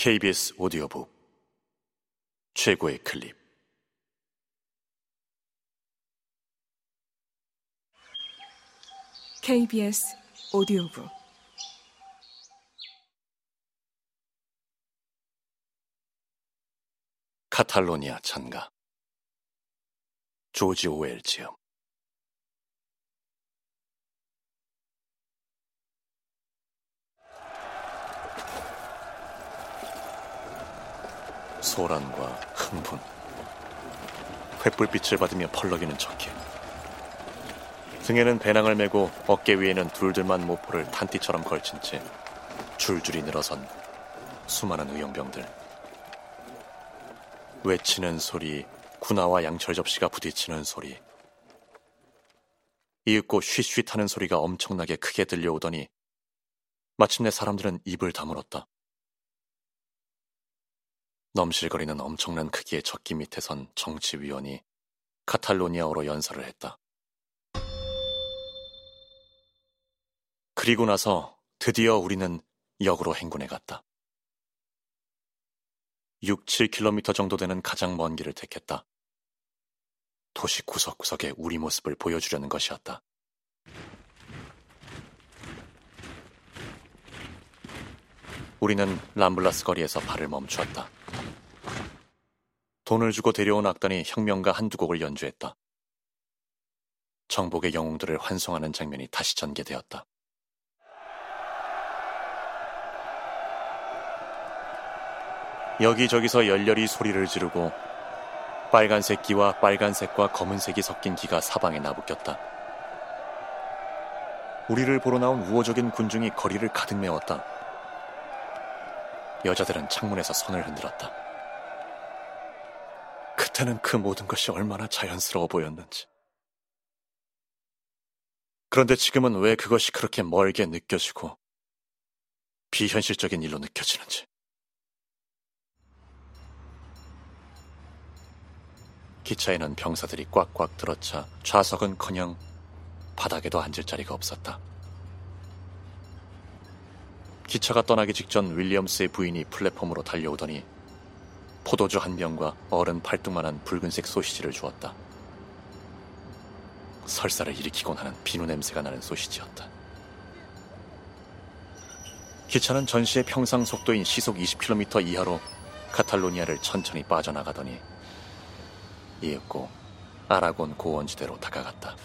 KBS 오디오북. 최고의 클립. KBS 오디오북. 카탈로니아 찬가. 조지 오웰 지음 소란과 흥분 횃불빛을 받으며 펄럭이는 척해. 등에는 배낭을 메고 어깨 위에는 둘둘만 모포를 탄띠처럼 걸친 채 줄줄이 늘어선 수많은 의용병들. 외치는 소리 군화와 양철 접시가 부딪히는 소리. 이윽고 쉬쉬하는 소리가 엄청나게 크게 들려오더니 마침내 사람들은 입을 다물었다. 넘실거리는 엄청난 크기의 적기 밑에선 정치위원이 카탈로니아어로 연설을 했다. 그리고 나서 드디어 우리는 역으로 행군해 갔다. 6, 7km 정도 되는 가장 먼 길을 택했다. 도시 구석구석에 우리 모습을 보여주려는 것이었다. 우리는 람블라스 거리에서 발을 멈추었다. 돈을 주고 데려온 악단이 혁명가 한두 곡을 연주했다. 정복의 영웅들을 환송하는 장면이 다시 전개되었다. 여기저기서 열렬히 소리를 지르고 빨간색 기와 빨간색과 검은색이 섞인 기가 사방에 나부꼈다. 우리를 보러 나온 우호적인 군중이 거리를 가득 메웠다. 여자들은 창문에서 손을 흔들었다. 그때는 그 모든 것이 얼마나 자연스러워 보였는지. 그런데 지금은 왜 그것이 그렇게 멀게 느껴지고 비현실적인 일로 느껴지는지. 기차에는 병사들이 꽉꽉 들어차 좌석은 커녕 바닥에도 앉을 자리가 없었다. 기차가 떠나기 직전 윌리엄스의 부인이 플랫폼으로 달려오더니 포도주 한 병과 어른 팔뚝만한 붉은색 소시지를 주었다. 설사를 일으키곤 하는 비누 냄새가 나는 소시지였다. 기차는 전시의 평상 속도인 시속 20km 이하로 카탈로니아를 천천히 빠져나가더니 이윽고 아라곤 고원지대로 다가갔다.